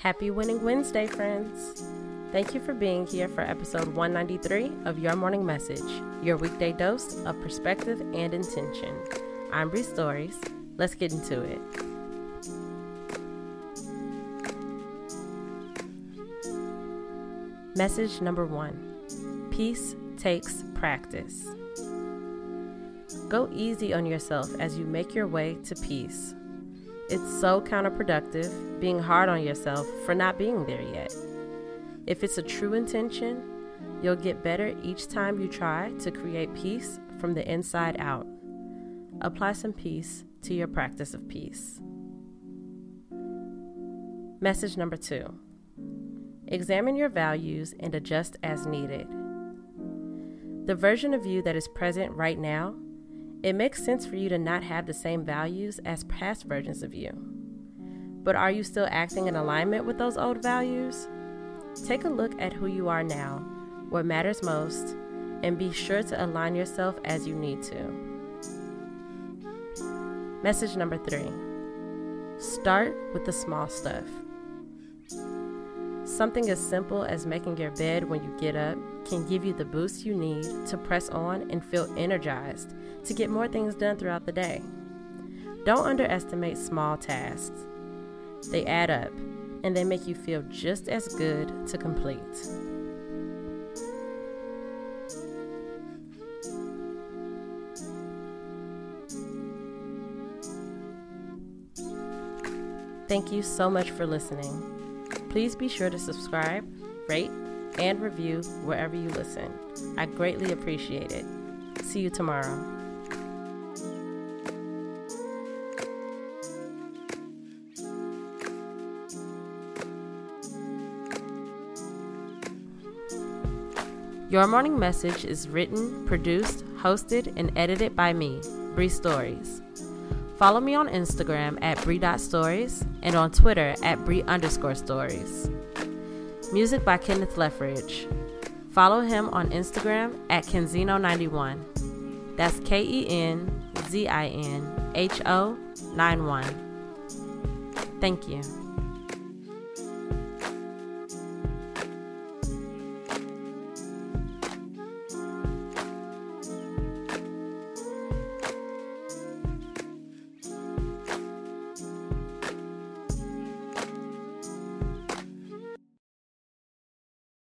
Happy Winning Wednesday, friends. Thank you for being here for episode 193 of Your Morning Message, your weekday dose of perspective and intention. I'm Bree Stories. Let's get into it. Message number one Peace takes practice. Go easy on yourself as you make your way to peace. It's so counterproductive being hard on yourself for not being there yet. If it's a true intention, you'll get better each time you try to create peace from the inside out. Apply some peace to your practice of peace. Message number two Examine your values and adjust as needed. The version of you that is present right now, it makes sense for you to not have the same values as past versions of you. But are you still acting in alignment with those old values? Take a look at who you are now, what matters most, and be sure to align yourself as you need to. Message number three start with the small stuff. Something as simple as making your bed when you get up can give you the boost you need to press on and feel energized to get more things done throughout the day. Don't underestimate small tasks. They add up and they make you feel just as good to complete. Thank you so much for listening. Please be sure to subscribe, rate, and review wherever you listen. I greatly appreciate it. See you tomorrow. Your Morning Message is written, produced, hosted, and edited by me, Bree Stories. Follow me on Instagram at Bree.stories and on Twitter at Bree underscore stories. Music by Kenneth Leffridge. Follow him on Instagram at Kenzinho91. That's K E N Z I N H O 91. Thank you.